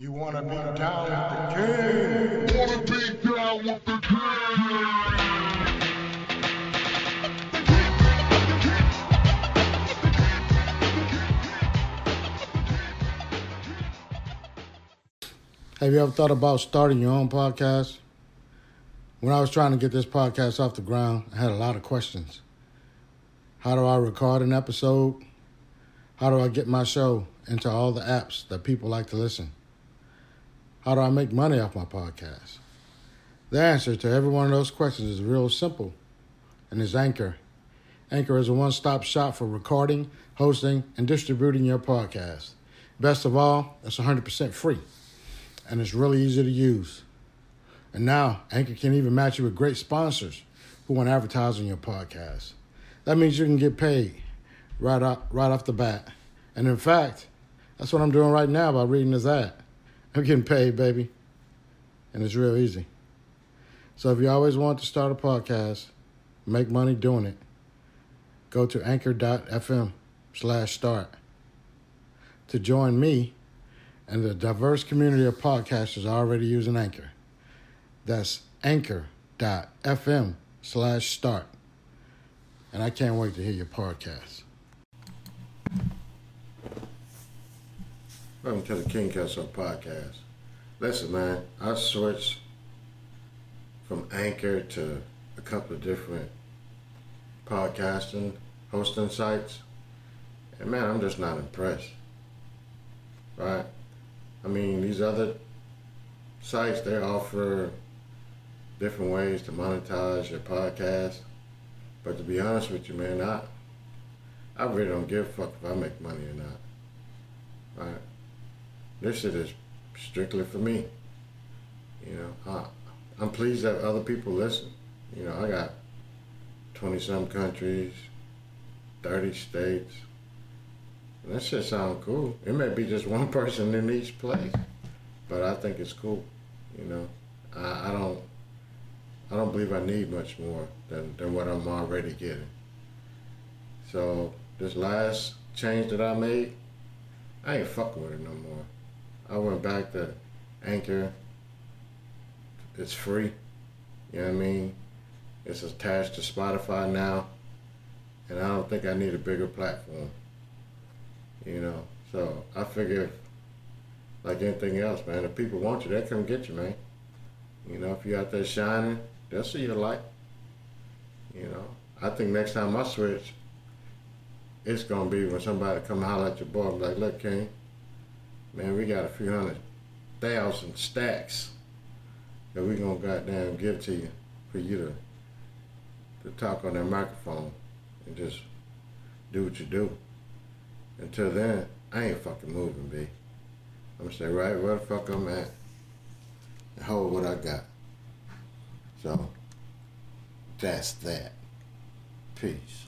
You wanna be down with the king? Wanna be down with the king? Have you ever thought about starting your own podcast? When I was trying to get this podcast off the ground, I had a lot of questions. How do I record an episode? How do I get my show into all the apps that people like to listen? How do I make money off my podcast? The answer to every one of those questions is real simple, and is Anchor. Anchor is a one stop shop for recording, hosting, and distributing your podcast. Best of all, it's 100% free and it's really easy to use. And now Anchor can even match you with great sponsors who want to advertise on your podcast. That means you can get paid right off, right off the bat. And in fact, that's what I'm doing right now by reading this ad. I'm getting paid, baby. And it's real easy. So if you always want to start a podcast, make money doing it, go to anchor.fm slash start. To join me and the diverse community of podcasters already using Anchor. That's anchor.fm slash start. And I can't wait to hear your podcast. Welcome to the King Castle podcast. Listen, man, I switched from Anchor to a couple of different podcasting, hosting sites. And man, I'm just not impressed. Right? I mean, these other sites, they offer different ways to monetize your podcast. But to be honest with you, man, I, I really don't give a fuck if I make money or not. Right? This shit is strictly for me. You know, I, I'm pleased that other people listen. You know, I got 20 some countries, 30 states. That shit sound cool. It may be just one person in each place, but I think it's cool. You know, I, I don't, I don't believe I need much more than than what I'm already getting. So this last change that I made, I ain't fucking with it no more. I went back to Anchor. It's free. You know what I mean? It's attached to Spotify now, and I don't think I need a bigger platform. You know, so I figure, like anything else, man, if people want you, they come get you, man. You know, if you're out there shining, they'll see your light. You know, I think next time I switch, it's gonna be when somebody come holler at your boy, like, look, King, man, we got a few hundred thousand stacks that we gonna goddamn give to you for you to to talk on that microphone and just do what you do. Until then, I ain't fucking moving, B. I'm gonna stay right where the fuck I'm at and hold what I got. So, that's that. Peace.